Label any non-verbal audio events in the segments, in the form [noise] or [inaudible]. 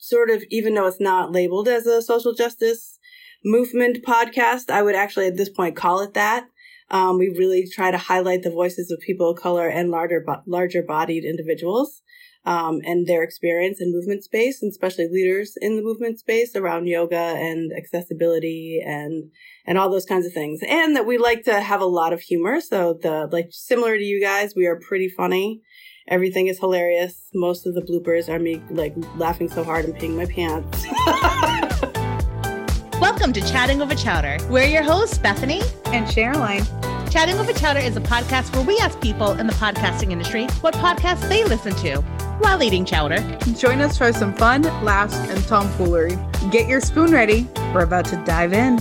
sort of, even though it's not labeled as a social justice movement podcast, I would actually at this point call it that. Um, we really try to highlight the voices of people of color and larger, larger bodied individuals um, and their experience in movement space, and especially leaders in the movement space around yoga and accessibility and and all those kinds of things. And that we like to have a lot of humor. So the like similar to you guys, we are pretty funny. Everything is hilarious. Most of the bloopers are me like laughing so hard and peeing my pants. [laughs] Welcome to Chatting Over Chowder. We're your hosts, Bethany and Cheryline. Chatting Over Chowder is a podcast where we ask people in the podcasting industry what podcasts they listen to while eating chowder. Join us for some fun, laughs, and tomfoolery. Get your spoon ready. We're about to dive in.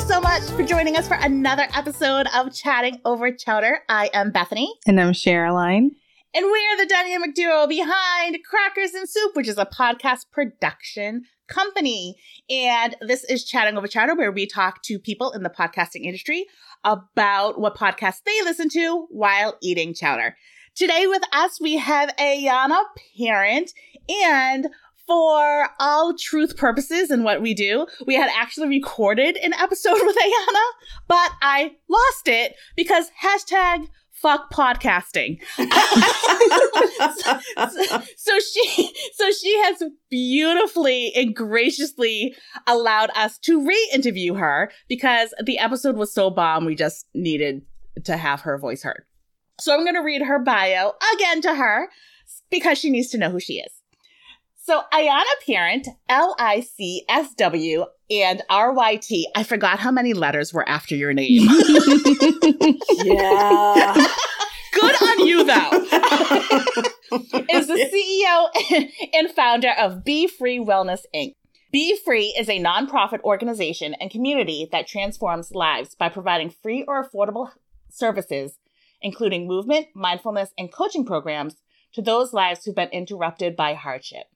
You so much for joining us for another episode of Chatting Over Chowder. I am Bethany. And I'm Cheryline. And we are the dynamic duo behind Crackers and Soup, which is a podcast production company. And this is Chatting Over Chowder, where we talk to people in the podcasting industry about what podcasts they listen to while eating chowder. Today with us, we have Ayana Parent and for all truth purposes and what we do, we had actually recorded an episode [laughs] with Ayana, but I lost it because hashtag fuck podcasting. [laughs] so, so, she so she has beautifully and graciously allowed us to re-interview her because the episode was so bomb we just needed to have her voice heard. So I'm going to read her bio again to her because she needs to know who she is. So Ayana Parent, L I C S W and R Y T. I forgot how many letters were after your name. [laughs] yeah. [laughs] Good on you, though. [laughs] is the CEO and founder of Be Free Wellness Inc. Be Free is a nonprofit organization and community that transforms lives by providing free or affordable services, including movement, mindfulness, and coaching programs to those lives who've been interrupted by hardship.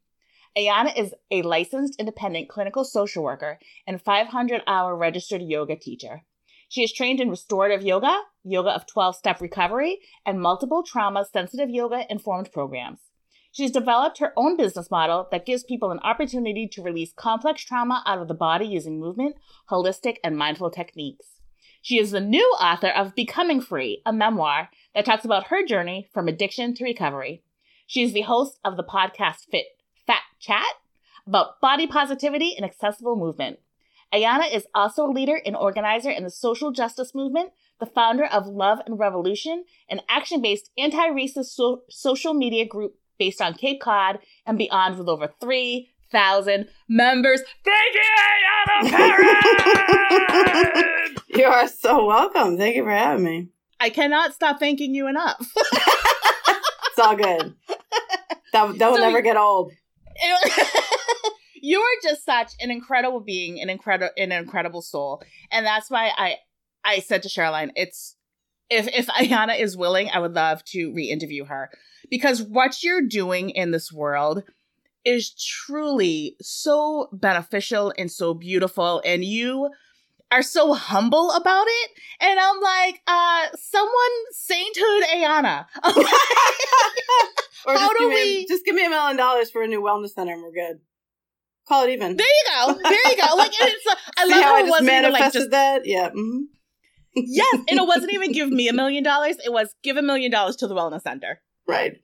Ayana is a licensed independent clinical social worker and 500 hour registered yoga teacher. She is trained in restorative yoga, yoga of 12 step recovery, and multiple trauma sensitive yoga informed programs. She's developed her own business model that gives people an opportunity to release complex trauma out of the body using movement, holistic, and mindful techniques. She is the new author of Becoming Free, a memoir that talks about her journey from addiction to recovery. She is the host of the podcast Fit Chat about body positivity and accessible movement. Ayana is also a leader and organizer in the social justice movement, the founder of Love and Revolution, an action based anti racist so- social media group based on Cape Cod and beyond with over 3,000 members. Thank you, Ayana [laughs] You are so welcome. Thank you for having me. I cannot stop thanking you enough. [laughs] it's all good. That, that will so, never get old. [laughs] you are just such an incredible being, an incredible, an incredible soul, and that's why I, I said to Cheryline, it's if if Ayana is willing, I would love to re-interview her. Because what you're doing in this world is truly so beneficial and so beautiful, and you are so humble about it. And I'm like, uh, someone sainthood Ayana. [laughs] Or How do we a, just give me a million dollars for a new wellness center and we're good. Call it even. There you go. There you go. Like it's. Uh, [laughs] I love how, I it wasn't even like just that. Yeah. Mm-hmm. [laughs] yes, and it wasn't even give me a million dollars. It was give a million dollars to the wellness center. Right.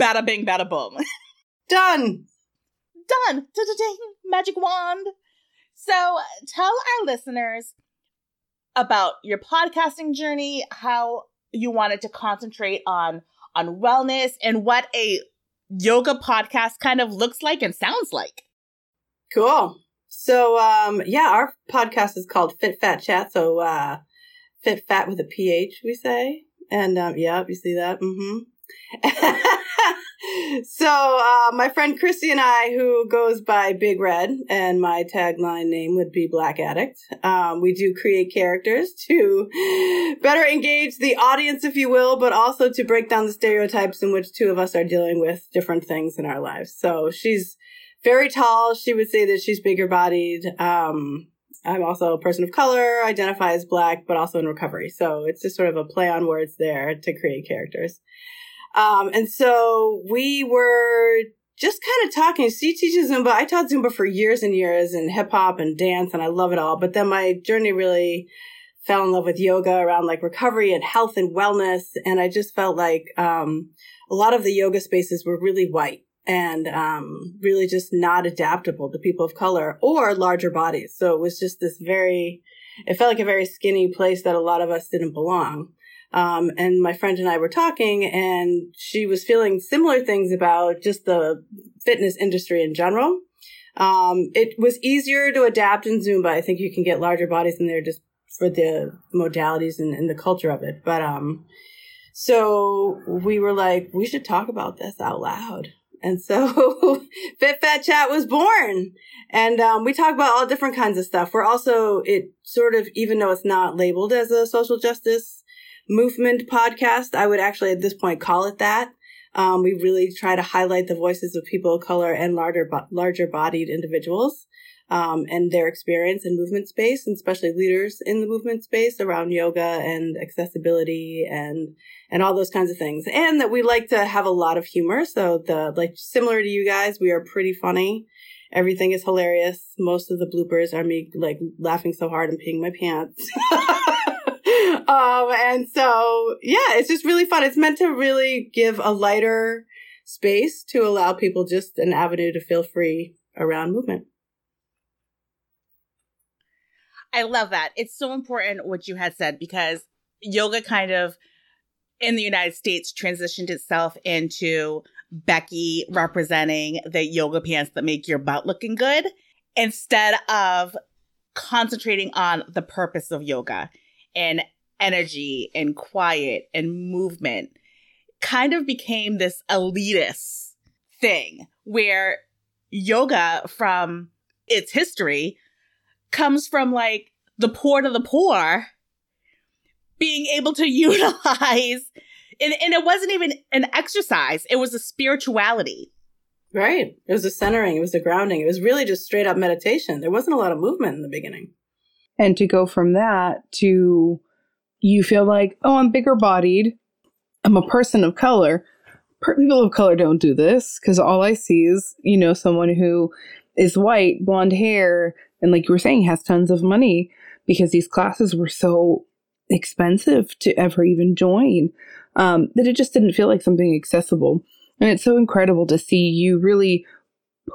Bada bing, bada boom. Done. Done. Da-da-ding. Magic wand. So tell our listeners about your podcasting journey, how you wanted to concentrate on on wellness and what a yoga podcast kind of looks like and sounds like. Cool. So um yeah, our podcast is called Fit Phat Chat. So uh fit fat with a PH, we say. And um yeah, you see that? Mm-hmm. [laughs] so uh, my friend Christy and I, who goes by Big Red, and my tagline name would be Black Addict. Um, we do create characters to better engage the audience, if you will, but also to break down the stereotypes in which two of us are dealing with different things in our lives. So she's very tall. She would say that she's bigger bodied. Um, I'm also a person of color, identify as black, but also in recovery. So it's just sort of a play on words there to create characters. Um, and so we were just kind of talking. She teaches Zumba. I taught Zumba for years and years and hip hop and dance, and I love it all. But then my journey really fell in love with yoga around like recovery and health and wellness. And I just felt like um, a lot of the yoga spaces were really white and um, really just not adaptable to people of color or larger bodies. So it was just this very, it felt like a very skinny place that a lot of us didn't belong. Um, and my friend and I were talking, and she was feeling similar things about just the fitness industry in general. Um, it was easier to adapt in Zumba. I think you can get larger bodies in there just for the modalities and, and the culture of it. But um, so we were like, we should talk about this out loud. And so [laughs] Fit Phat Chat was born. And um, we talk about all different kinds of stuff. We're also, it sort of, even though it's not labeled as a social justice movement podcast, I would actually at this point call it that. Um, we really try to highlight the voices of people of color and larger, larger bodied individuals um, and their experience in movement space, and especially leaders in the movement space around yoga and accessibility and and all those kinds of things. And that we like to have a lot of humor. So the like similar to you guys, we are pretty funny. Everything is hilarious. Most of the bloopers are me like laughing so hard and peeing my pants. [laughs] [laughs] um, and so yeah, it's just really fun. It's meant to really give a lighter space to allow people just an avenue to feel free around movement. I love that. It's so important what you had said because yoga kind of in the United States transitioned itself into Becky representing the yoga pants that make your butt looking good instead of concentrating on the purpose of yoga and energy and quiet and movement kind of became this elitist thing where yoga from its history comes from like the poor to the poor being able to [laughs] utilize and, and it wasn't even an exercise. It was a spirituality. Right. It was a centering. It was a grounding. It was really just straight up meditation. There wasn't a lot of movement in the beginning and to go from that to you feel like oh i'm bigger bodied. I'm a person of color. People of color don't do this because all i see is you know someone who is white blonde hair and like you were saying has tons of money because these classes were so expensive to ever even join um, that it just didn't feel like something accessible. And it's so incredible to see you really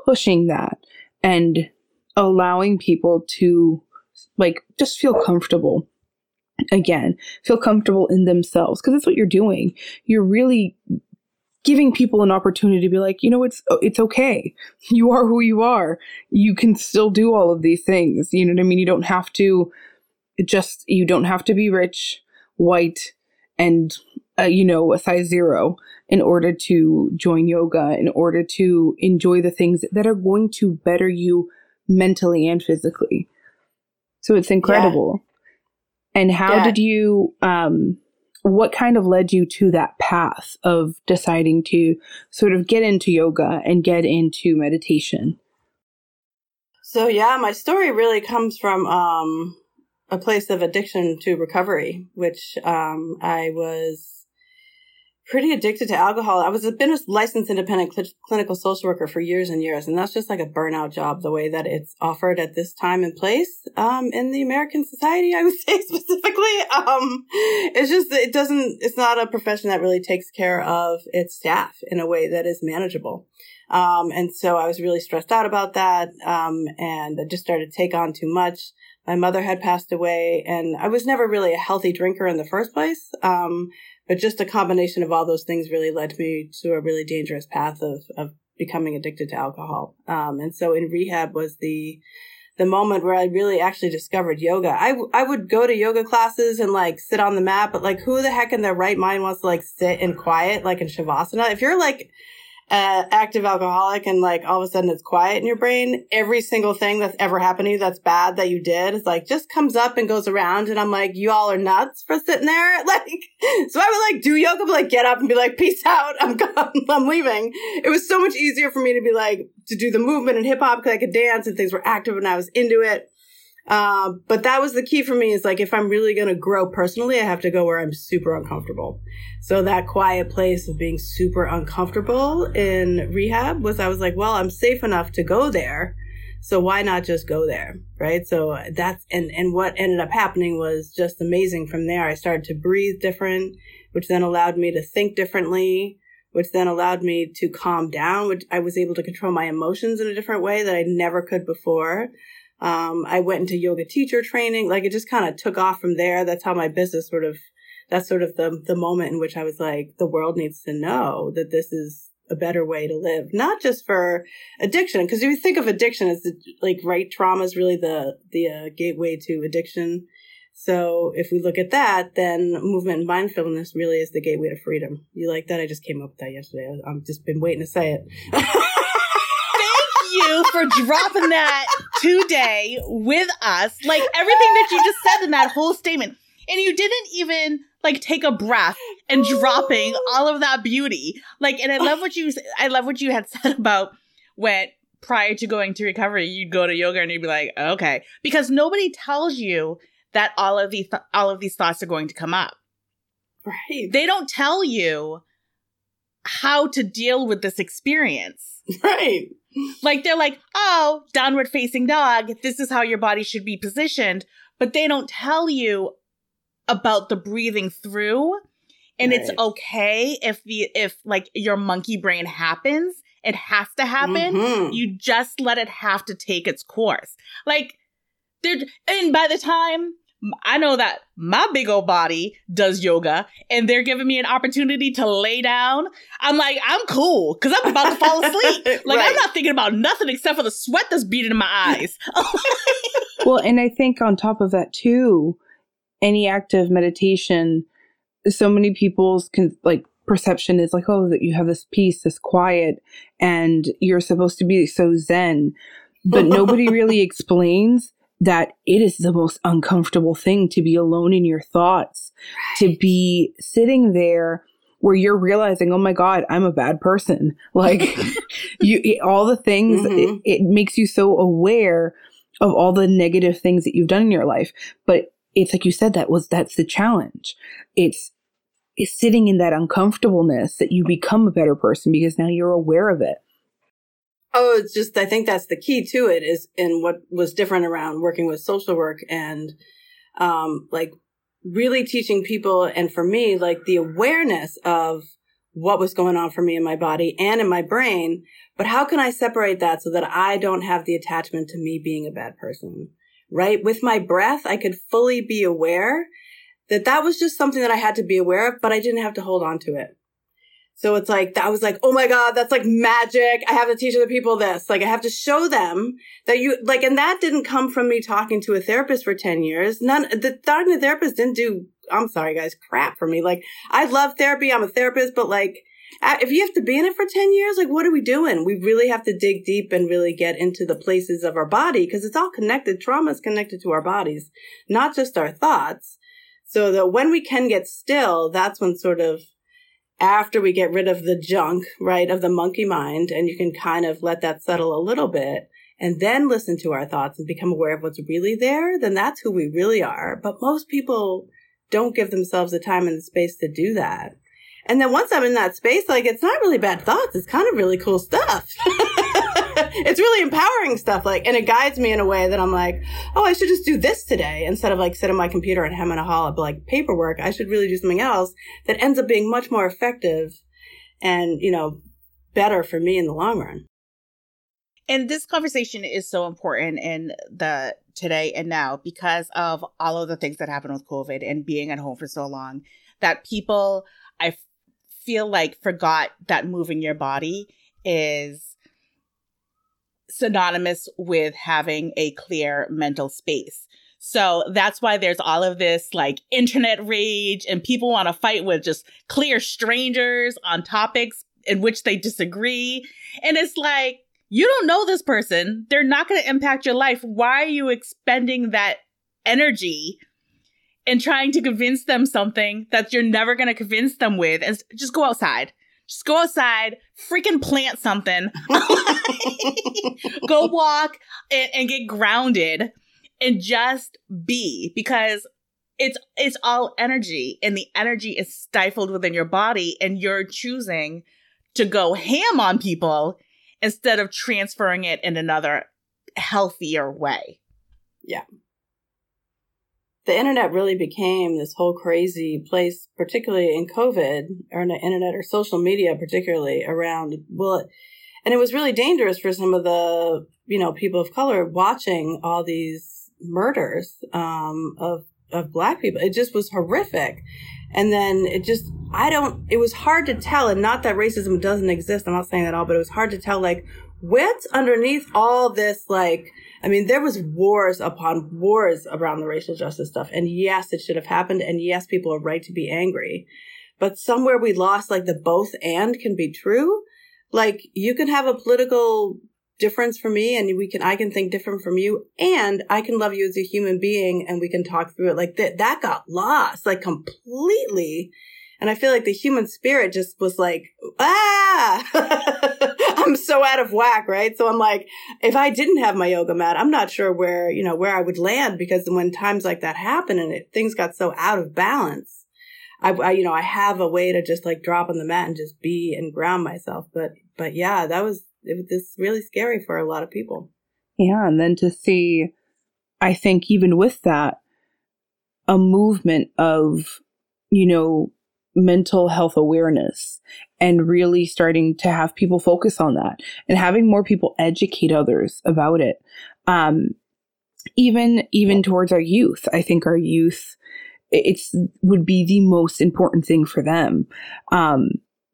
pushing that and allowing people to like just feel comfortable again feel comfortable in themselves because that's what you're doing you're really giving people an opportunity to be like, you know, it's it's okay. [laughs] You are who you are. You can still do all of these things. You know what I mean? You don't have to just you don't have to be rich, white, and uh, you know a size zero in order to join yoga. In order to enjoy the things that are going to better you mentally and physically. So it's incredible. Yeah. And how yeah. did you um what kind of led you to that path of deciding to sort of get into yoga and get into meditation? So yeah, my story really comes from um, a place of addiction to recovery, which um, I was pretty addicted to alcohol. I was a been a licensed independent cl- clinical social worker for years and years, and that's just like a burnout job. The way that it's offered at this time and place um, in the American society, I would [laughs] say specifically, um, it's just it doesn't. It's not a profession that really takes care of its staff in a way that is manageable. Um, and so I was really stressed out about that, um, and I just started to take on too much. My mother had passed away, and I was never really a healthy drinker in the first place. Um, but just a combination of all those things really led me to a really dangerous path of, of becoming addicted to alcohol. Um, and so in rehab was the, the moment where I really actually discovered yoga. I, I would go to yoga classes and like sit on the mat, but like who the heck in their right mind wants to like sit in quiet, like in Shavasana? If you're like uh, active alcoholic and like all of a sudden it's quiet in your brain, every single thing that's ever happened to you that's bad that you did is like just comes up and goes around. And I'm like, you all are nuts for sitting there. [laughs] Like, so I would like do yoga, but like get up and be like, peace out. I'm [laughs] gone. I'm leaving. It was so much easier for me to be like, to do the movement and hip hop because I could dance and things were active and I was into it. Uh, but that was the key for me is like, if I'm really going to grow personally, I have to go where I'm super uncomfortable. So that quiet place of being super uncomfortable in rehab was, I was like, well, I'm safe enough to go there. So why not just go there? Right. So that's, and, and what ended up happening was just amazing from there. I started to breathe different, which then allowed me to think differently which then allowed me to calm down, which I was able to control my emotions in a different way that I never could before. Um, I went into yoga teacher training. Like it just kind of took off from there. That's how my business sort of, that's sort of the, the moment in which I was like, the world needs to know that this is a better way to live, not just for addiction. Cause if you think of addiction as like, right, trauma is really the, the uh, gateway to addiction. So if we look at that, then movement and mindfulness really is the gateway to freedom. You like that? I just came up with that yesterday. I've just been waiting to say it. [laughs] You for dropping that today with us. Like everything that you just said in that whole statement. And you didn't even like take a breath and dropping all of that beauty. Like, and I love what you, I love what you had said about when prior to going to recovery, you'd go to yoga and you'd be like, okay, because nobody tells you that all of these th- all of these thoughts are going to come up. Right. They don't tell you how to deal with this experience. Right. Like they're like, "Oh, downward facing dog, this is how your body should be positioned." But they don't tell you about the breathing through. And right. it's okay if the if like your monkey brain happens, it has to happen. Mm-hmm. You just let it have to take its course. Like there and by the time I know that my big old body does yoga and they're giving me an opportunity to lay down. I'm like, I'm cool because I'm about to fall asleep. [laughs] Like, right. I'm not thinking about nothing except for the sweat that's beating in my eyes. [laughs] well, and I think on top of that, too, any active meditation, so many people's can like perception is like, oh, that you have this peace, this quiet, and you're supposed to be so zen. But nobody [laughs] really explains that it is the most uncomfortable thing to be alone in your thoughts, right. to be sitting there where you're realizing, oh my God, I'm a bad person. [laughs] Like [laughs] you, it, all the things, mm-hmm. it, it makes you so aware of all the negative things that you've done in your life. But it's like you said, that was, that's the challenge. It's, it's sitting in that uncomfortableness that you become a better person because now you're aware of it. Oh, it's just, I think that's the key to it is in what was different around working with social work and, um, like really teaching people and for me, like the awareness of what was going on for me in my body and in my brain. But how can I separate that so that I don't have the attachment to me being a bad person? Right? With my breath, I could fully be aware that that was just something that I had to be aware of, but I didn't have to hold on to it. So it's like, that was like, oh my God, that's like magic. I have to teach other people this. Like, I have to show them that you, like, and that didn't come from me talking to a therapist for 10 years. None, the talking to a therapist didn't do, I'm sorry guys, crap for me. Like, I love therapy. I'm a therapist, but like, if you have to be in it for 10 years, like, what are we doing? We really have to dig deep and really get into the places of our body because it's all connected. Trauma is connected to our bodies, not just our thoughts. So that when we can get still, that's when sort of after we get rid of the junk, right, of the monkey mind, and you can kind of let that settle a little bit and then listen to our thoughts and become aware of what's really there, then that's who we really are. But most people don't give themselves the time and the space to do that. And then once I'm in that space, like it's not really bad thoughts. It's kind of really cool stuff. [laughs] it's really empowering stuff. Like, and it guides me in a way that I'm like, oh, I should just do this today instead of like sit on my computer and hem and a haw like paperwork. I should really do something else that ends up being much more effective and, you know, better for me in the long run. And this conversation is so important in the today and now because of all of the things that happened with COVID and being at home for so long that people, I feel like forgot that moving your body is synonymous with having a clear mental space. So that's why there's all of this like internet rage and people want to fight with just clear strangers on topics in which they disagree. And it's like, you don't know this person. They're not going to impact your life. Why are you expending that energy and trying to convince them something that you're never going to convince them with? And just go outside. Just go outside, freaking plant something, go [laughs] walk and, and get grounded and just be because it's it's all energy and the energy is stifled within your body and you're choosing to go ham on people instead of transferring it in another healthier way. Yeah. The internet really became this whole crazy place, particularly in COVID or in the internet or social media, particularly around, well, and it was really dangerous for some of the, you know, people of color watching all these murders, um, of of black people. It just was horrific. And then it just, I don't, it was hard to tell. And not that racism doesn't exist. I'm not saying that all, but it was hard to tell, like, what's underneath all this, like, I mean, there was wars upon wars around the racial justice stuff. And yes, it should have happened. And yes, people are right to be angry. But somewhere we lost, like, the both and can be true. Like, you can have a political difference from me and we can, I can think different from you and I can love you as a human being and we can talk through it like that. That got lost like completely. And I feel like the human spirit just was like, ah, [laughs] I'm so out of whack, right? So I'm like, if I didn't have my yoga mat, I'm not sure where, you know, where I would land because when times like that happen and it, things got so out of balance, I, I, you know, I have a way to just like drop on the mat and just be and ground myself. But, but yeah, that was, it was really scary for a lot of people. Yeah, and then to see, I think even with that, a movement of, you know, mental health awareness and really starting to have people focus on that and having more people educate others about it. Um, even even towards our youth, I think our youth it's would be the most important thing for them. Um,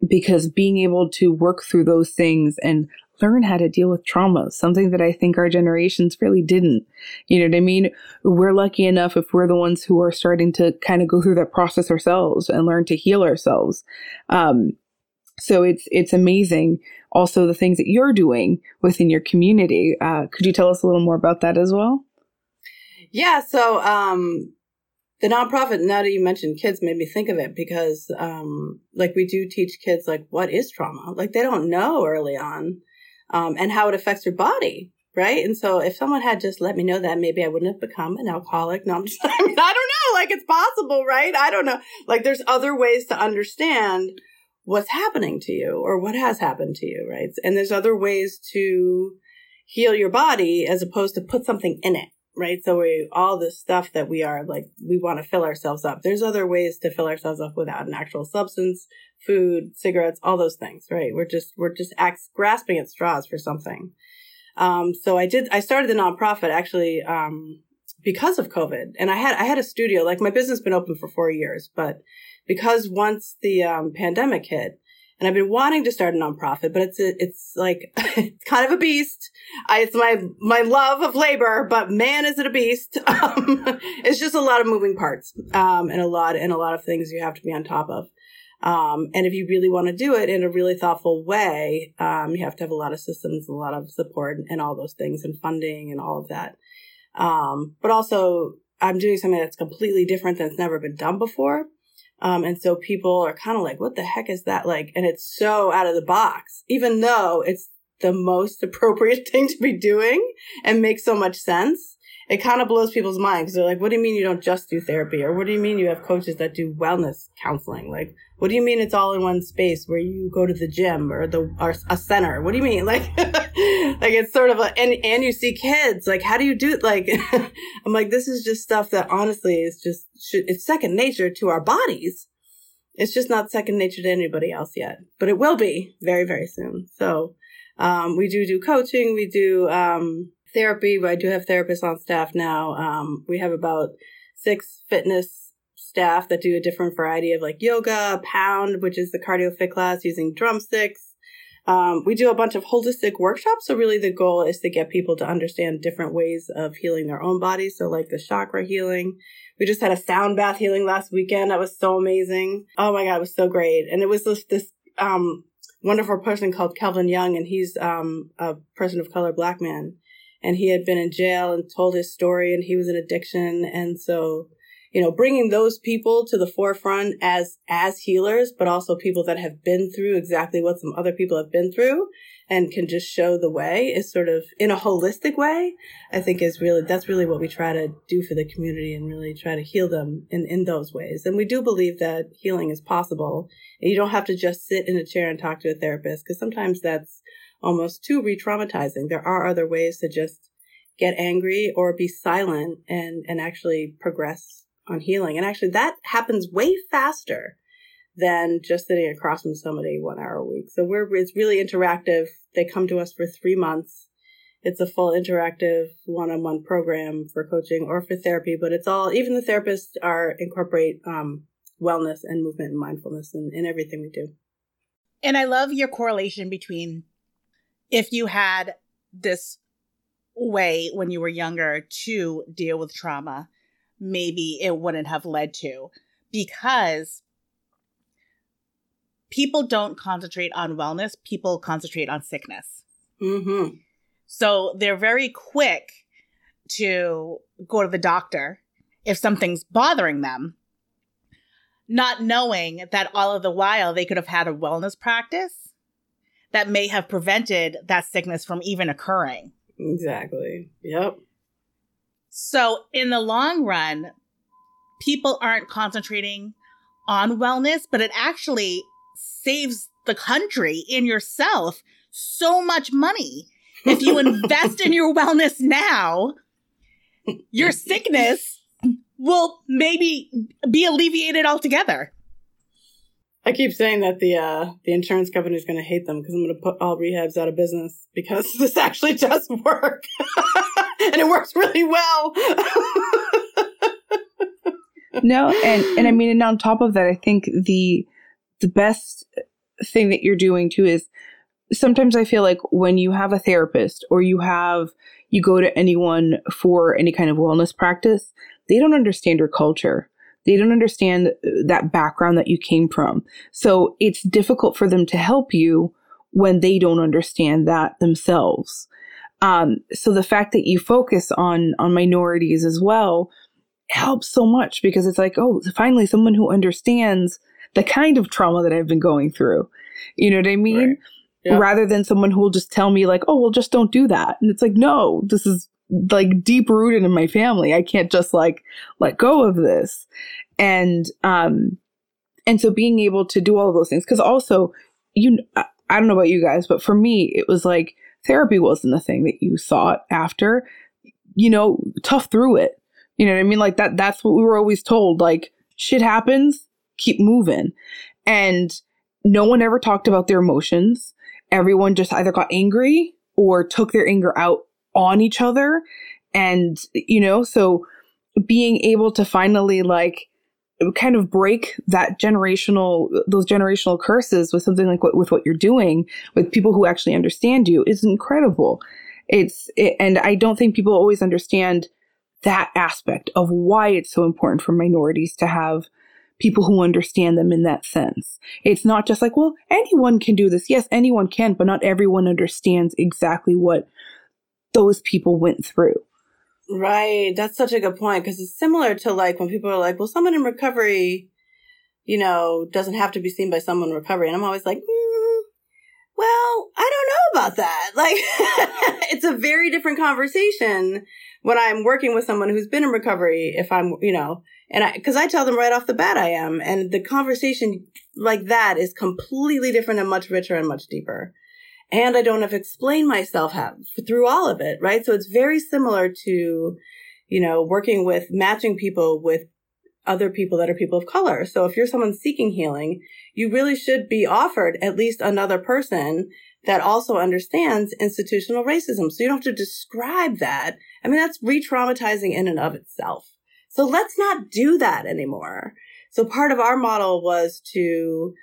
because being able to work through those things and learn how to deal with trauma, something that I think our generations really didn't. You know what I mean? We're lucky enough if we're the ones who are starting to kind of go through that process ourselves and learn to heal ourselves. Um, so it's it's amazing. Also, the things that you're doing within your community. Uh, could you tell us a little more about that as well? Yeah. So um, the nonprofit, now that you mentioned kids, made me think of it because, um, like we do teach kids, like, what is trauma? Like they don't know early on, um, and how it affects your body. Right. And so if someone had just let me know that, maybe I wouldn't have become an alcoholic. No, I'm just, [laughs] I mean, I don't know. Like it's possible, right? I don't know. Like there's other ways to understand what's happening to you or what has happened to you. Right. And there's other ways to heal your body as opposed to put something in it right? So we, all this stuff that we are like, we want to fill ourselves up. There's other ways to fill ourselves up without an actual substance, food, cigarettes, all those things, right? We're just, we're just grasping at straws for something. Um, so I did, I started the nonprofit actually, um, because of COVID and I had, I had a studio, like my business been open for four years, but because once the, um, pandemic hit, and I've been wanting to start a nonprofit, but it's a, it's like [laughs] it's kind of a beast. I, it's my my love of labor, but man, is it a beast! [laughs] Um, it's just a lot of moving parts, um, and a lot and a lot of things you have to be on top of. Um, and if you really want to do it in a really thoughtful way, um, you have to have a lot of systems, a lot of support, and all those things, and funding, and all of that. Um, but also, I'm doing something that's completely different that's never been done before. Um, and so people are kind of like, what the heck is that like? And it's so out of the box, even though it's the most [laughs] appropriate thing to be doing and makes so much sense. It kind of blows people's minds they're like, what do you mean you don't just do therapy? Or what do you mean you have coaches that do wellness counseling? Like, what do you mean it's all in one space where you go to the gym or the or a center? What do you mean? [laughs] Like, like it's sort of a and and you see kids. Like, how do you do it? Like, [laughs] I'm like, this is just stuff that honestly is just it's second nature to our bodies. It's just not second nature to anybody else yet, but it will be very very soon. So, um, we do do coaching. We do um, therapy. I do have therapists on staff now. Um, we have about six fitness staff that do a different variety of like yoga, pound, which is the cardio fit class using drumsticks. Um, we do a bunch of holistic workshops. So really the goal is to get people to understand different ways of healing their own bodies. So like the chakra healing. We just had a sound bath healing last weekend. That was so amazing. Oh my God, it was so great. And it was this, this, um, wonderful person called Kelvin Young and he's, um, a person of color, black man. And he had been in jail and told his story and he was in addiction. And so you know, bringing those people to the forefront as, as healers, but also people that have been through exactly what some other people have been through and can just show the way is sort of in a holistic way, I think is really, that's really what we try to do for the community and really try to heal them in, in those ways. And we do believe that healing is possible. And you don't have to just sit in a chair and talk to a therapist because sometimes that's almost too re-traumatizing. There are other ways to just get angry or be silent and, and actually progress on healing. And actually that happens way faster than just sitting across from somebody one hour a week. So we're, it's really interactive. They come to us for three months. It's a full interactive one-on-one program for coaching or for therapy, but it's all, even the therapists are incorporate, um, wellness and movement and mindfulness in, in everything we do. And I love your correlation between if you had this way when you were younger to deal with trauma, maybe it wouldn't have led to because people don't concentrate on wellness, people concentrate on sickness. Mm-hmm. So they're very quick to go to the doctor if something's bothering them, not knowing that all of the while they could have had a wellness practice that may have prevented that sickness from even occurring. Exactly. Yep. So, in the long run, people aren't concentrating on wellness, but it actually saves the country and yourself so much money. If you invest in your [laughs] wellness now, your sickness will maybe be alleviated altogether. I keep saying that the uh, the insurance company is going to hate them because I'm going to put all rehabs out of business because [laughs] this actually does work, [laughs] and it works really well. no, and and I mean, and on top of that, I think the the best thing that you're doing too is sometimes I feel like when you have a therapist or you have you go to anyone for any kind of wellness practice, they don't understand your culture they don't understand that background that you came from. So it's difficult for them to help you when they don't understand that themselves. Um, so the fact that you focus on on minorities as well helps so much because it's like, oh, finally someone who understands the kind of trauma that I've been going through. You know what I mean? Right. Yeah. Rather than someone who will just tell me like, oh, well, just don't do that. And it's like, no, this is like deep rooted in my family. I can't just like let go of this. And, um, and so being able to do all of those things, cause also you, I don't know about you guys, but for me, it was like therapy wasn't the thing that you sought after, you know, tough through it. You know what I mean? Like that, that's what we were always told. Like shit happens, keep moving. And no one ever talked about their emotions. Everyone just either got angry or took their anger out on each other. And, you know, so being able to finally like kind of break that generational, those generational curses with something like what, with what you're doing with people who actually understand you is incredible. It's, it, and I don't think people always understand that aspect of why it's so important for minorities to have people who understand them in that sense. It's not just like, well, anyone can do this. Yes, anyone can, but not everyone understands exactly what those people went through. Right. That's such a good point because it's similar to like when people are like, well, someone in recovery, you know, doesn't have to be seen by someone in recovery. And I'm always like, mm, well, I don't know about that. [laughs] Like, it's a very different conversation when I'm working with someone who's been in recovery. If I'm, you know, and I, cause I tell them right off the bat I am. And the conversation like that is completely different and much richer and much deeper and I don't have to explain myself through all of it, right? So it's very similar to, you know, working with matching people with other people that are people of color. So if you're someone seeking healing, you really should be offered at least another person that also understands institutional racism. So you don't have to describe that. I mean, that's re-traumatizing in and of itself. So let's not do that anymore. So part of our model was to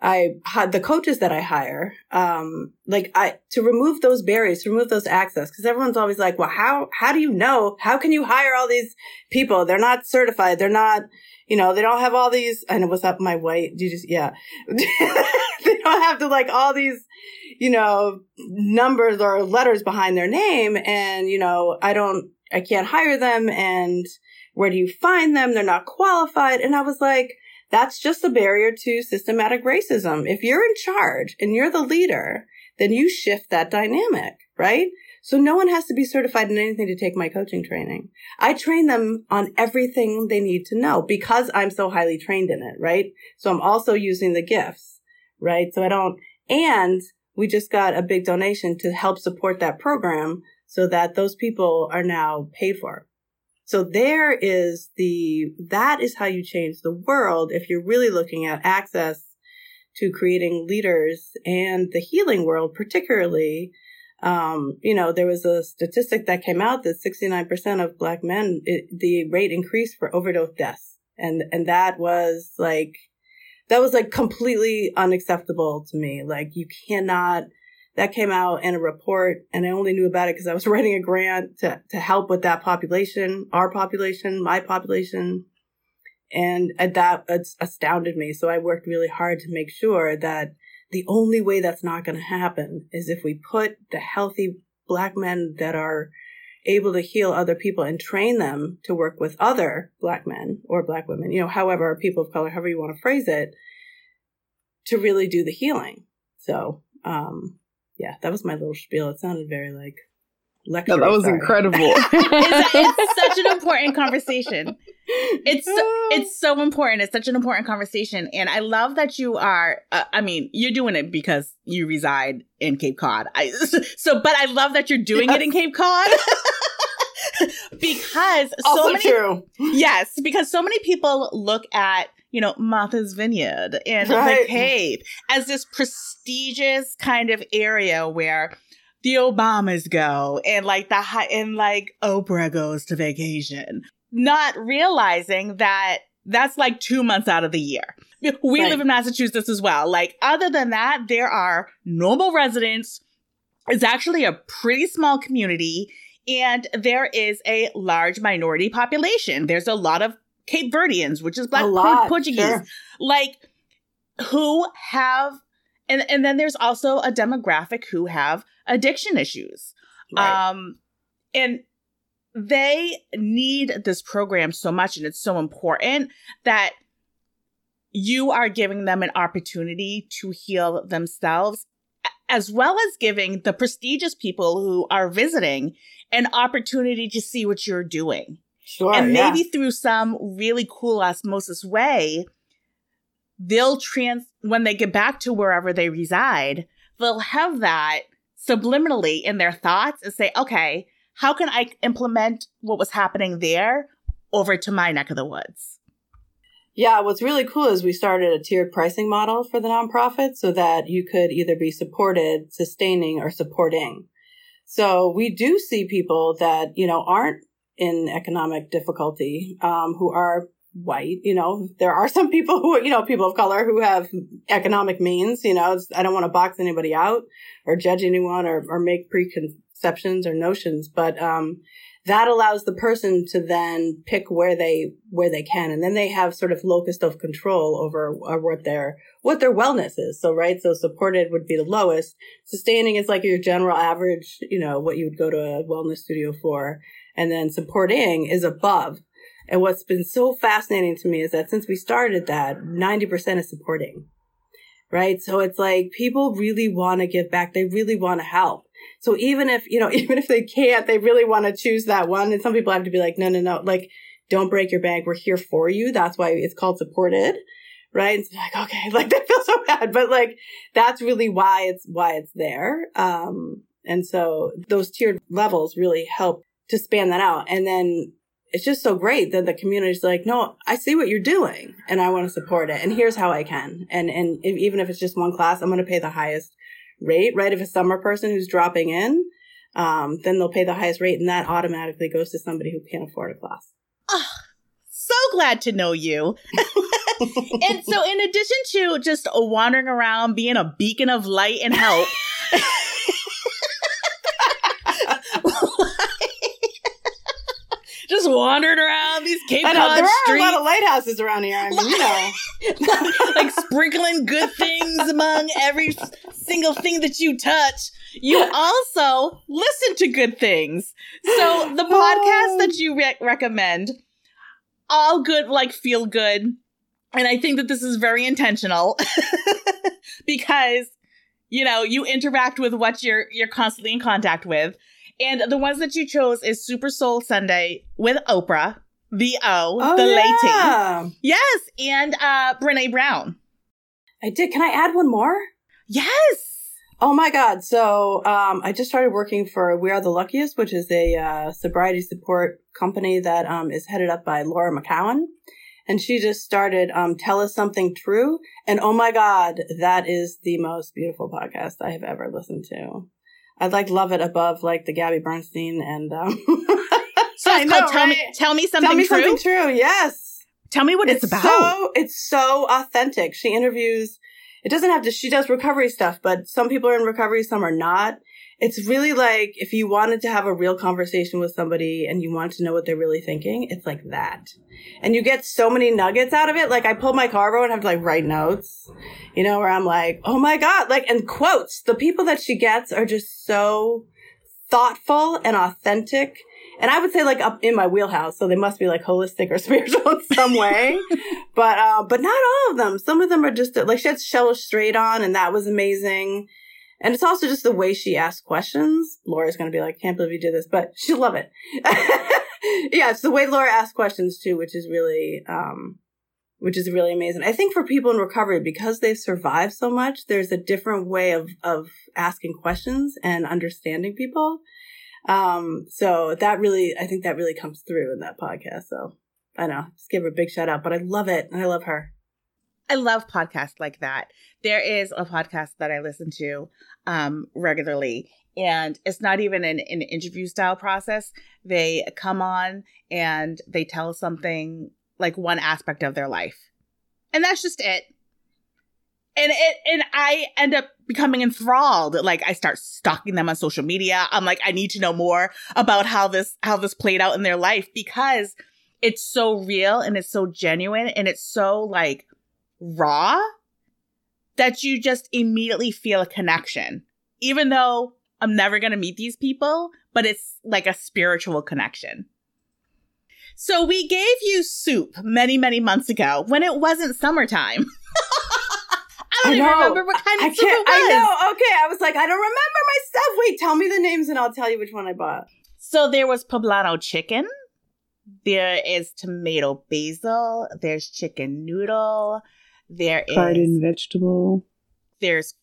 I had the coaches that I hire, um, like I, to remove those barriers, to remove those access. Cause everyone's always like, well, how, how do you know? How can you hire all these people? They're not certified. They're not, you know, they don't have all these, I know what's up, my white, you just, yeah. [laughs] they don't have to like all these, you know, numbers or letters behind their name. And, you know, I don't, I can't hire them. And where do you find them? They're not qualified. And I was like, that's just a barrier to systematic racism. If you're in charge and you're the leader, then you shift that dynamic, right? So no one has to be certified in anything to take my coaching training. I train them on everything they need to know because I'm so highly trained in it, right? So I'm also using the gifts, right? So I don't, and we just got a big donation to help support that program so that those people are now paid for. So there is the, that is how you change the world if you're really looking at access to creating leaders and the healing world, particularly. Um, you know, there was a statistic that came out that 69% of black men, it, the rate increased for overdose deaths. And, and that was like, that was like completely unacceptable to me. Like you cannot, that came out in a report and I only knew about it because I was [laughs] writing a grant to, to help with that population, our population, my population. And that astounded me. So I worked really hard to make sure that the only way that's not going to happen is if we put the healthy black men that are able to heal other people and train them to work with other black men or black women, you know, however, people of color, however you want to phrase it, to really do the healing. So, um, yeah, that was my little spiel. It sounded very like lecture. No, that was sorry. incredible. it's, it's, such an important conversation. It's so, [laughs] it's so important. It's such an important conversation, and I love that you are. Uh, I mean, you're doing it because you reside in Cape Cod. I, [laughs] so, but I love that you're doing yes. it in Cape Cod. [laughs] because also so many true. yes because so many people look at you know, Martha's Vineyard and right. the Cape as this prestigious kind of area where the Obamas go and like the high and like Oprah goes to vacation, not realizing that that's like two months out of the year. We right. live in Massachusetts as well. Like, other than that, there are normal residents. It's actually a pretty small community, and there is a large minority population. There's a lot of Cape Verdeans, which is Black lot, Portuguese, sure. like who have, and and then there's also a demographic who have addiction issues, right. um, and they need this program so much, and it's so important that you are giving them an opportunity to heal themselves as well as giving the prestigious people who are visiting an opportunity to see what you're doing. Sure. And maybe yeah. through some really cool osmosis way, they'll trans, when they get back to wherever they reside, they'll have that subliminally in their thoughts and say, okay, how can I implement what was happening there over to my neck of the woods? Yeah, what's really cool is we started a tiered pricing model for the nonprofit so that you could either be supported, sustaining, or supporting. So we do see people that, you know, aren't in economic difficulty um, who are white. You know, there are some people who, you know, people of color who have economic means. You know, I don't want to box anybody out or judge anyone or, or make preconceptions or notions, but um, that allows the person to then pick where they where they can, and then they have sort of locus of control over, over what their what their wellness is. So right, so supported would be the lowest. Sustaining is like your general average. You know, what you would go to a wellness studio for and then supporting is above. And what's been so fascinating to me is that since we started that, 90% is supporting, right? So it's like people really want to give back. They really want to help. So even if, you know, [laughs] even if they can't, they really want to choose that one. And some people have to be like, no, no, no, like, don't break your bank. We're here for you. That's why it's called supported. Right. And so like, okay, [laughs] like that feels so bad, but like, that's really why it's, why it's there. Um, and so those tiered levels really help to span that out. And then it's just so great that the community's like, no, I see what you're doing and I want to support it. And here's how I can. And, and if, even if it's just one class, I'm going to pay the highest rate, right? If a summer person who's dropping in, um, then they'll pay the highest rate and that automatically goes to somebody who can't afford a class. Oh, so glad to know you. [laughs] and so in addition to just wandering around being a beacon of light and help, [laughs] just wandering around these Cape Cod know, there streets. are a lot of lighthouses around here. I mean, you know, [laughs] like sprinkling good things among every single thing that you touch. You [laughs] also listen to good things. So the oh. podcast that you re- recommend, all good, like feel good. And I think that this is very intentional [laughs] because You know, you interact with what you're you're constantly in contact with. And the ones that you chose is Super Soul Sunday with Oprah, the O, Oh, the yeah. lady. Yes, and uh Brene Brown. I did. Can I add one more? Yes. Oh my God. So, um, I just started working for We Are the Luckiest, which is a, uh, sobriety support company that, um, is headed up by Laura McKowen. And she just started, um, Tell Us Something True. And oh my God, that is the most beautiful podcast I have ever listened to. I'd like love it above like the Gabby Bernstein and, um, [laughs] So [laughs] I it's know, called tell me tell me something Tell me true. something true. Yes. Tell me what it's, about. So it's so authentic. She interviews. It doesn't have to. She does recovery stuff, but some people are in recovery, some are not. It's really like if you wanted to have a real conversation with somebody and you want to know what they're really thinking, it's like that. And you get so many nuggets out of it. Like I pull my Carvo and have to like write notes, you know, where I'm like, oh my God, like, and quotes. The people that she gets are just so thoughtful and authentic. And I would say like up in my wheelhouse. So they must be like holistic or [laughs] spiritual in some way. [laughs] but, uh, but not all of them. Some of them are just like she had Cheryl Strayed on and that was amazing. And it's also just the way she asks questions. Laura's going to be like, can't believe you did this, but she'll love it. [laughs] yeah. It's the way Laura asks questions too, which is really, um, which is really amazing. I think for people in recovery, because they've survived so much, there's a different way of, of asking questions and understanding people. Um, so that really, I think that really comes through in that podcast. So I know, just give her a big shout out, but I love it and I love her. I love podcasts like that. There is a podcast that I listen to um, regularly, and it's not even an, an interview style process. They come on and they tell something like one aspect of their life, and that's just it. And it and I end up becoming enthralled. Like I start stalking them on social media. I'm like, I need to know more about how this how this played out in their life because it's so real and it's so genuine and it's so like raw that you just immediately feel a connection. Even though I'm never going to meet these people, but it's like a spiritual connection. So we gave you soup many, many months ago when it wasn't summertime. [laughs] I don't I even remember what kind I of soup it was. I know. Okay. I was like, I don't remember my stuff. Wait, tell me the names and I'll tell you which one I bought. So there was poblano chicken. There is tomato basil. There's chicken noodle. There is Garden vegetable. there's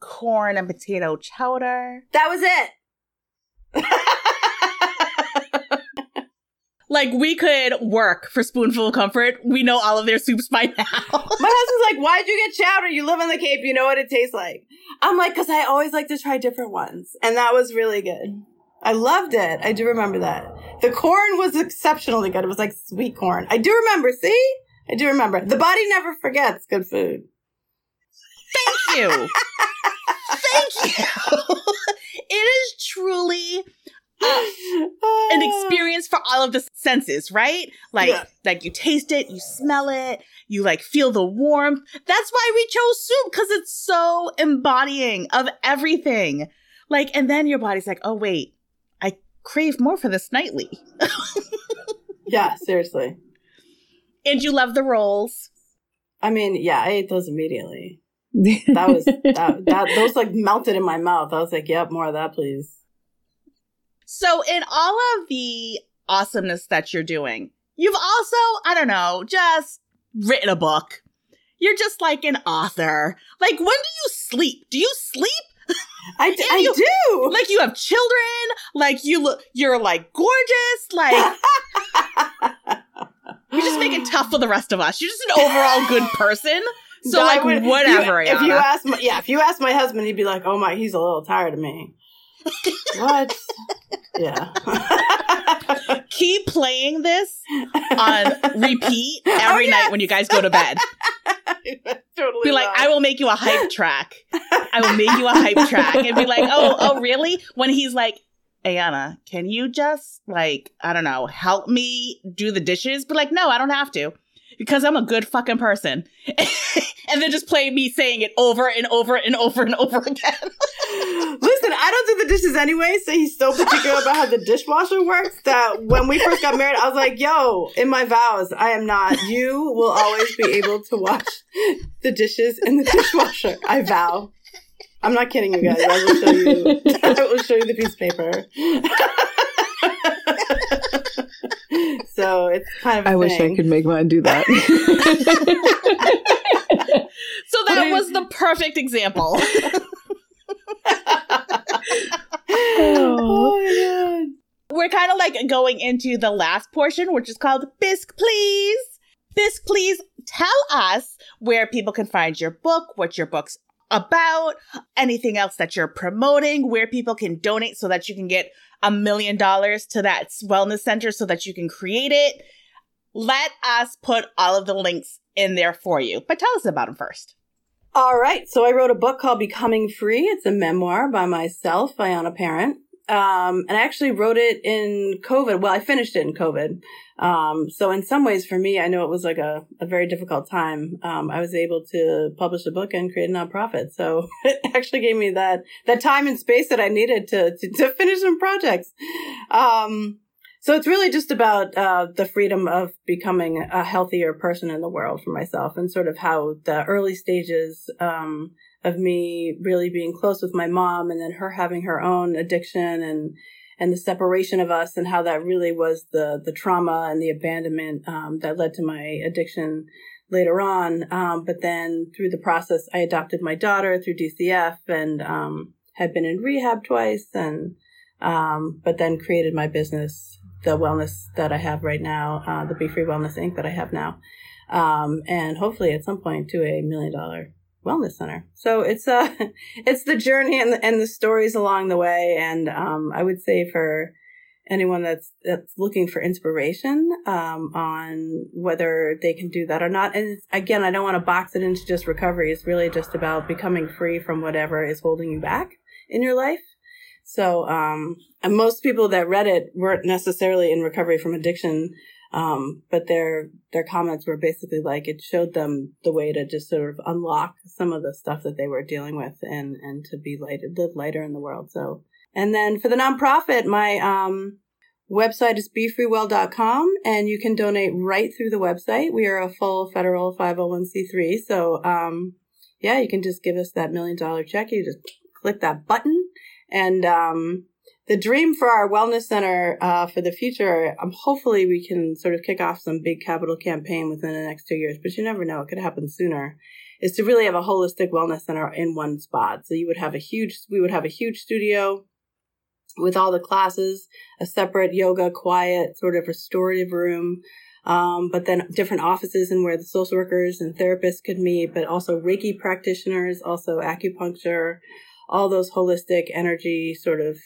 corn and potato chowder. That was it. [laughs] Like we could work for Spoonful of Comfort. We know all of their soups by now. [laughs] My husband's like, why'd you get chowder? You live on the Cape. You know what it tastes like. I'm like, cause I always like to try different ones. And that was really good. I loved it. I do remember that. The corn was exceptionally good. It was like sweet corn. I do remember. See? I do remember. The body never forgets good food. Thank you. [laughs] Thank you. [laughs] it is truly uh, an experience for all of the senses, right? Like, Yeah. like you taste it, you smell it, you like feel the warmth. That's why we chose soup because it's so embodying of everything. Like, and then your body's like, oh wait, I crave more for this nightly. [laughs] Yeah, seriously. And you love the rolls. I mean, yeah, I ate those immediately. That was that, that [laughs] those like melted in my mouth. I was like, yep, more of that, please. So, in all of the awesomeness that you're doing, you've also, I don't know, just written a book. You're just like an author. Like, when do you sleep? Do you sleep? I, [laughs] d- And I do. Like, you have children? Like, you look, you're like gorgeous? Like, [laughs] you just make it tough for the rest of us. You're just an overall good [laughs] person. So, like, would- whatever, you- if you ask, my, yeah, if you ask my husband, he'd be like, "Oh my, he's a little tired of me." [laughs] what? Yeah. [laughs] Keep playing this on repeat oh, every Oh, night when you guys go to bed. totally. be like. I will make you a hype track. I will make you a hype track. And be like, oh, oh, really? When he's like, Ayana, can you just like, I don't know, help me do the dishes? But like, no, I don't have to. Because I'm a good fucking person. [laughs] and then just play me saying it over and over and over and over again. [laughs] Listen, I don't do the dishes anyway, so he's so particular about how the dishwasher works that when we first got married, I was like, yo, in my vows, I am not. You will always be able to wash the dishes in the dishwasher. I vow. I'm not kidding you guys. I will show you. [laughs] I will show you the piece of paper. [laughs] so it's kind of. I wish I could make mine do that. [laughs] so that was the perfect example. oh my god. We're kind of like going into the last portion, which is called Bisque Please. Bisque Please tell us where people can find your book, what your book's about, anything else that you're promoting, where people can donate so that you can get a million dollars to that wellness center so that you can create it. Let us put all of the links in there for you. But tell us about them first. All right. So I wrote a book called Becoming Free. It's a memoir by myself, Ayana Parent. Um, and I actually wrote it in COVID. Well, I finished it in COVID. Um, so in some ways for me, I know it was like a, a very difficult time. Um, I was able to publish a book and create a nonprofit. So [laughs] it actually gave me that, that time and space that I needed to, to, to finish some projects. Um, so it's really just about uh, the freedom of becoming a healthier person in the world for myself and sort of how the early stages um, of me really being close with my mom and then her having her own addiction and and the separation of us and how that really was the the trauma and the abandonment um, that led to my addiction later on. Um, but then through the process, I adopted my daughter through DCF and um, had been in rehab twice and um, but then created my business, the wellness that I have right now, uh, the Be Free Wellness Inc. that I have now. Um, and hopefully at some point to a million dollar wellness center. So it's uh [laughs] it's the journey and the, and the stories along the way. And um, I would say for anyone that's that's looking for inspiration um, on whether they can do that or not. And again, I don't want to box it into just recovery. It's really just about becoming free from whatever is holding you back in your life. So, um, and most people that read it weren't necessarily in recovery from addiction um, but their their comments were basically like it showed them the way to just sort of unlock some of the stuff that they were dealing with and and to be light live lighter in the world. So and then for the nonprofit, my um, website is befreewell.com and you can donate right through the website. We are a full federal 501c3. So um, yeah, you can just give us that million dollar check. You just click that button and um, the dream for our wellness center uh, for the future, um, hopefully we can sort of kick off some big capital campaign within the next two years, but you never know. It could happen sooner. Is to really have a holistic wellness center in one spot. So you would have a huge, we would have a huge studio with all the classes, a separate yoga, quiet, sort of restorative room, um, but then different offices and where the social workers and therapists could meet, but also Reiki practitioners, also acupuncture, all those holistic energy sort of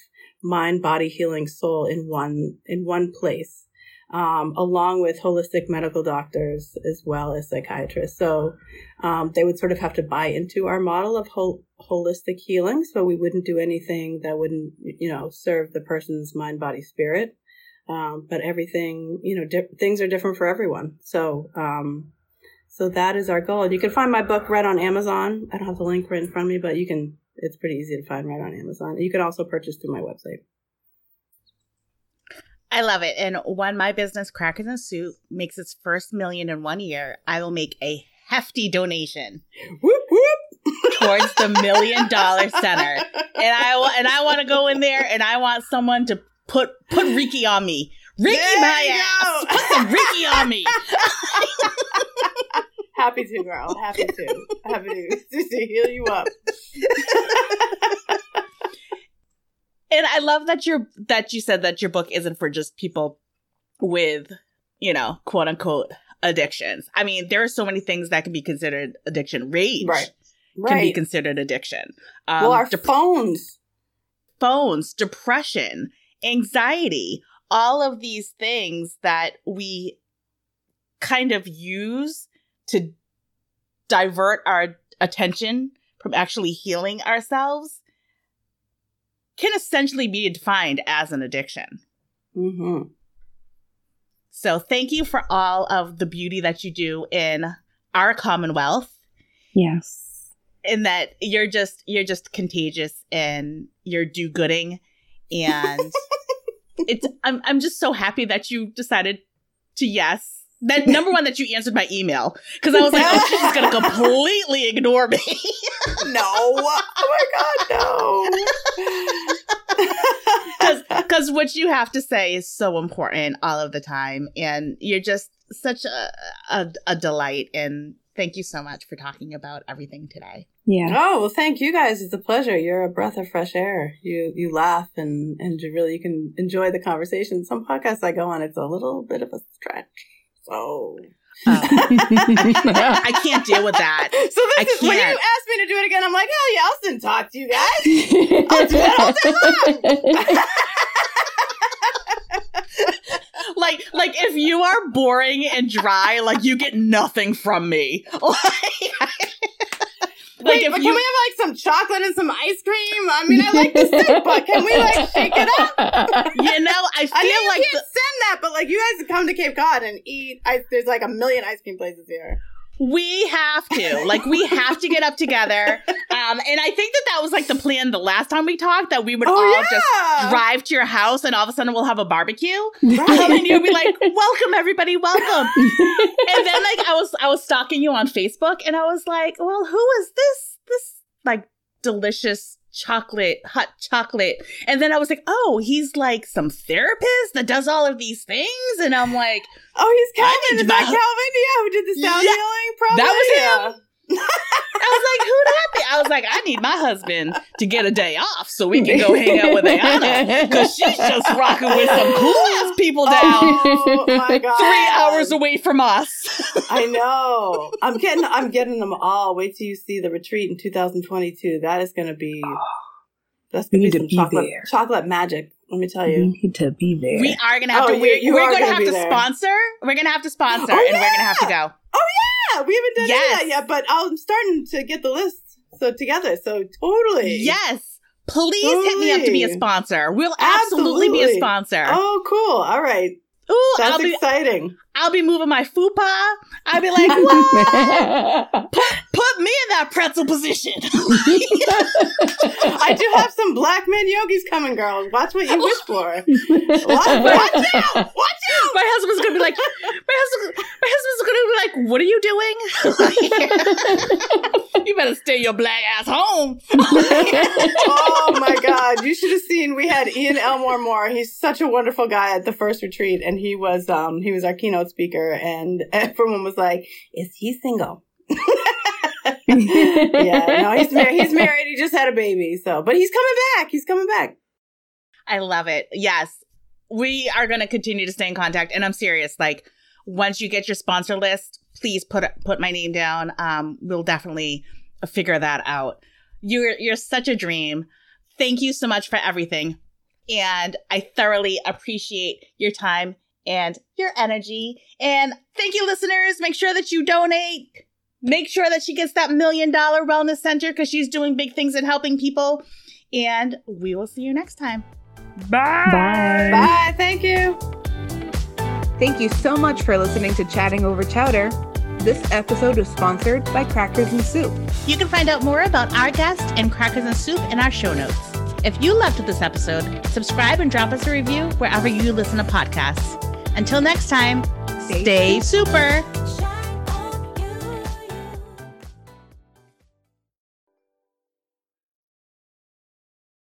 mind, body, healing, soul in one in one place, um, along with holistic medical doctors as well as psychiatrists. So um, they would sort of have to buy into our model of hol- holistic healing. So we wouldn't do anything that wouldn't you know serve the person's mind, body, spirit. Um, but everything you know di- things are different for everyone. So um, so that is our goal. You can find my book right on Amazon. I don't have the link right in front of me, but you can it's pretty easy to find right on Amazon. You can also purchase through my website. I love it. And when my business, Crackers and Soup, makes its first million in one year, I will make a hefty donation whoop, whoop. towards the million dollar [laughs] center. And I and I want to go in there and I want someone to put put Reiki on me. Reiki my ass. Put some Reiki on me. [laughs] [laughs] Happy to, girl. Happy to. Happy to, [laughs] to heal you up. [laughs] and I love that you're that you said that your book isn't for just people with, you know, quote unquote addictions. I mean, there are so many things that can be considered addiction. Rage right. Right. can be considered addiction. Um, well, our dep- phones, phones, depression, anxiety, all of these things that we kind of use to divert our attention from actually healing ourselves can essentially be defined as an addiction. Mm-hmm. So, thank you for all of the beauty that you do in our Commonwealth. Yes. In that you're just you're just contagious and you're do-gooding, and [laughs] it's I'm I'm just so happy that you decided to yes That number one that you answered my email because I was like, oh, she's gonna completely ignore me. [laughs] no. Oh my god, no. [laughs] Because what you have to say is so important all of the time, and you're just such a, a, a delight. And thank you so much for talking about everything today. Yeah. Oh well, thank you guys. It's a pleasure. You're a breath of fresh air. You you laugh and and you really you can enjoy the conversation. Some podcasts I go on, it's a little bit of a stretch. So. Oh. oh. [laughs] I can't deal with that. [laughs] So this I is when you can't. ask me to do it again. I'm like, hell yeah, I'll still talk to you guys. [laughs] I'll do that all day long. like like if you are boring and dry, like you get nothing from me. Like, Wait, if but you- can we have like some chocolate and some ice cream? I mean, I like the soup, but can we like shake it up? [laughs] you know, I feel I mean, you like can't the- send that, but like you guys come to Cape Cod and eat. Ice, there's like a million ice cream places here. We have to like we have to get up together. [laughs] Um, and I think that that was like the plan the last time we talked that we would Oh, all yeah. just drive to your house and all of a sudden we'll have a barbecue. Right. Um, and you'll be like, [laughs] "Welcome, everybody, welcome." [laughs] and then like I was I was stalking you on Facebook and I was like, well, who is this this like delicious chocolate hot chocolate? And then I was like, oh, he's like some therapist that does all of these things, and I'm like, Oh, he's Calvin. Is that Calvin? Yeah, who did the sound Yeah, healing? Probably. that was him. Yeah. I was like, who that be? I was like, I need my husband to get a day off so we can go [laughs] hang out with Ayana because she's just rocking with some cool ass oh people down. Oh my god! Three hours away from us. I know. I'm getting. I'm getting them all. Wait till you see the retreat in 2022. That is going to be. That's going to to be be some chocolate. there. Chocolate magic. Let me tell You you. need to be there. We are gonna have Oh, to. We're, you we're are gonna, gonna have to there. sponsor. We're gonna have to sponsor, Oh, and we're gonna have to go. Oh Yeah, we haven't done any of Yes. that yet, but I'm starting to get the list so together. So totally. Yes, please hit me up to be a sponsor. We'll absolutely, be a sponsor. Oh, cool. All right. Ooh, That's I'll be exciting. I'll be moving my fupa. I'll be like, [laughs] what? Put me in that pretzel position. [laughs] I do have some black men yogis coming, girls. Watch what you wish for. [laughs] Watch, watch out! Watch out! my husband's gonna be like, my husband, my husband's gonna be like, what are you doing? [laughs] you better stay your black ass home. Oh my god, you should have seen we had Ian Elmore Moore. He's such a wonderful guy at the first retreat and he was um he was our keynote speaker and [laughs] everyone was like, "Is he single?" [laughs] yeah, no, he's married. He's married. He just had a baby. So, but he's coming back. He's coming back. I love it. Yes. We are going to continue to stay in contact and I'm serious like once you get your sponsor list, please put put my name down. Um we'll definitely figure that out. You're you're such a dream. Thank you so much for everything. And I thoroughly appreciate your time and your energy. And thank you listeners. Make sure that you donate. Make sure that she gets that million dollar wellness center because she's doing big things and helping people. And we will see you next time. Bye. Bye. Bye. Thank you. Thank you so much for listening to Chatting Over Chowder. This episode was sponsored by Crackers and Soup. You can find out more about our guest and Crackers and Soup in our show notes. If you loved this episode, subscribe and drop us a review wherever you listen to podcasts. Until next time, Stay stay super.